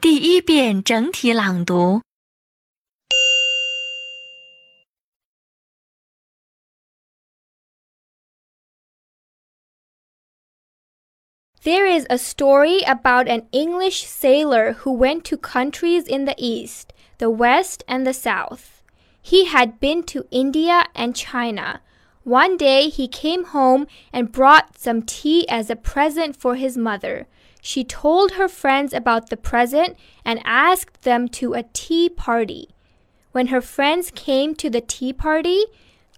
第一遍整体朗读。 There is a story about an English sailor who went to countries in the East, the West, and the South. He had been to India and China. One day he came home and brought some tea as a present for his mother. She told her friends about the present and asked them to a tea party. When her friends came to the tea party,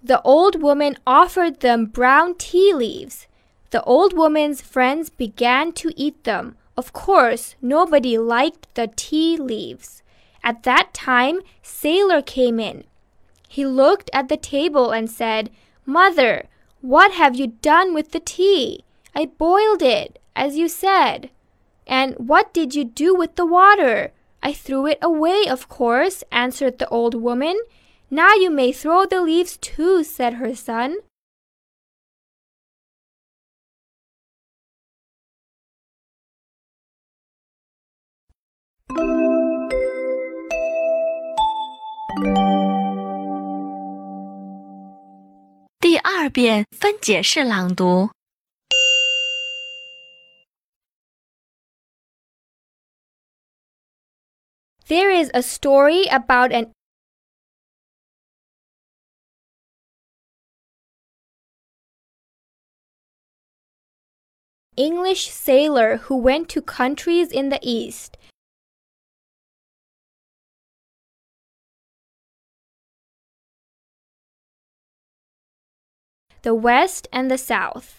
the old woman offered them brown tea leaves. The old woman's friends began to eat them. Of course, nobody liked the tea leaves. At that time, Sailor came in. He looked at the table and said, Mother, what have you done with the tea? I boiled it, as you said. And what did you do with the water? I threw it away, of course, answered the old woman. Now you may throw the leaves too, said her son. There is a story about an English sailor who went to countries in the East. The West and the South.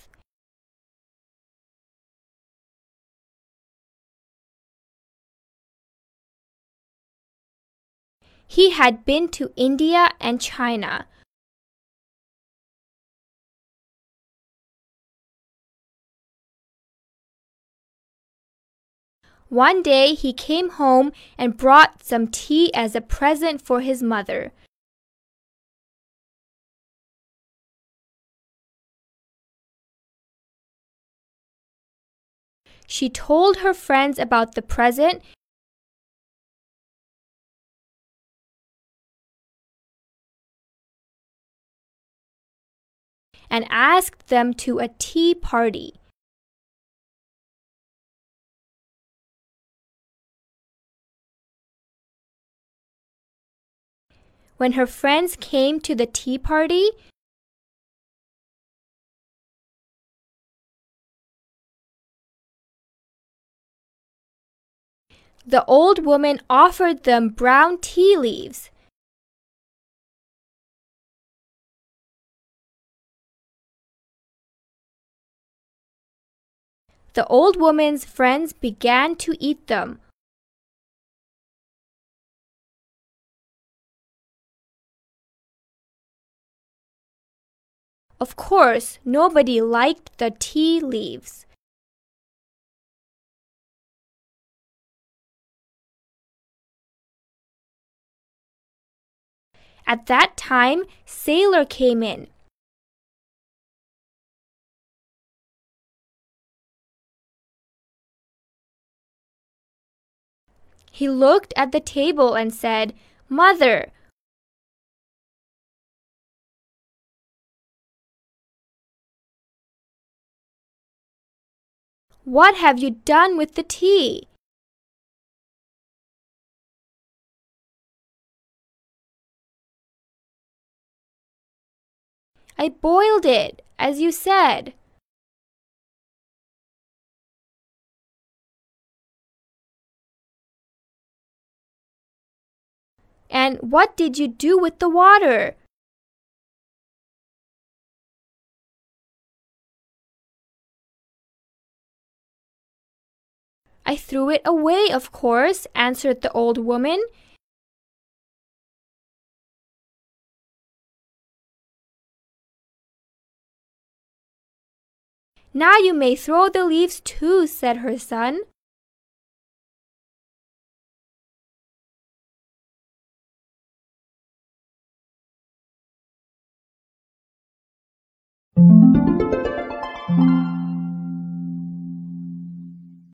He had been to India and China. One day he came home and brought some tea as a present for his mother. She told her friends about the present and asked them to a tea party. When her friends came to the tea party, the old woman offered them brown tea leaves. The old woman's friends began to eat them. Of course, nobody liked the tea leaves. At that time, Sailor came in. He looked at the table and said, Mother, what have you done with the tea? I boiled it, as you said. What did you do with the water? I threw it away, of course, answered the old woman. Now you may throw the leaves too, said her son.《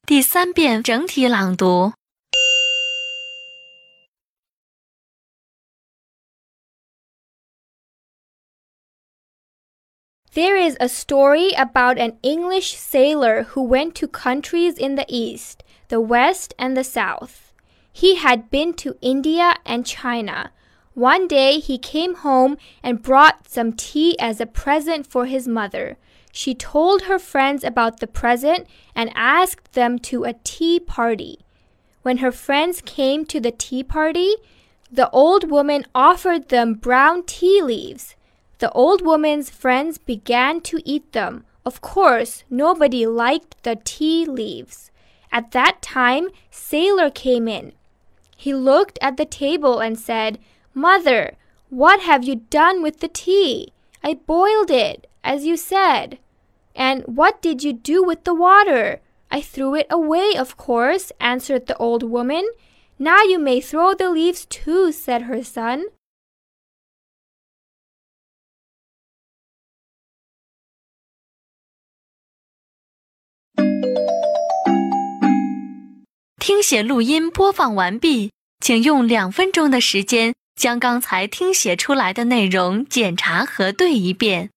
第三遍整体朗读。There is a story about an English sailor who went to countries in the East, the West, and the South. He had been to India and China, one day he came home and brought some tea as a present for his mother. She told her friends about the present and asked them to a tea party. When her friends came to the tea party, the old woman offered them brown tea leaves. The old woman's friends began to eat them. Of course, nobody liked the tea leaves. At that time, Sailor came in. He looked at the table and said, Mother, what have you done with the tea? I boiled it, as you said. And what did you do with the water? I threw it away, of course, answered the old woman. Now you may throw the leaves too, said her son. 将刚才听写出来的内容检查核对一遍。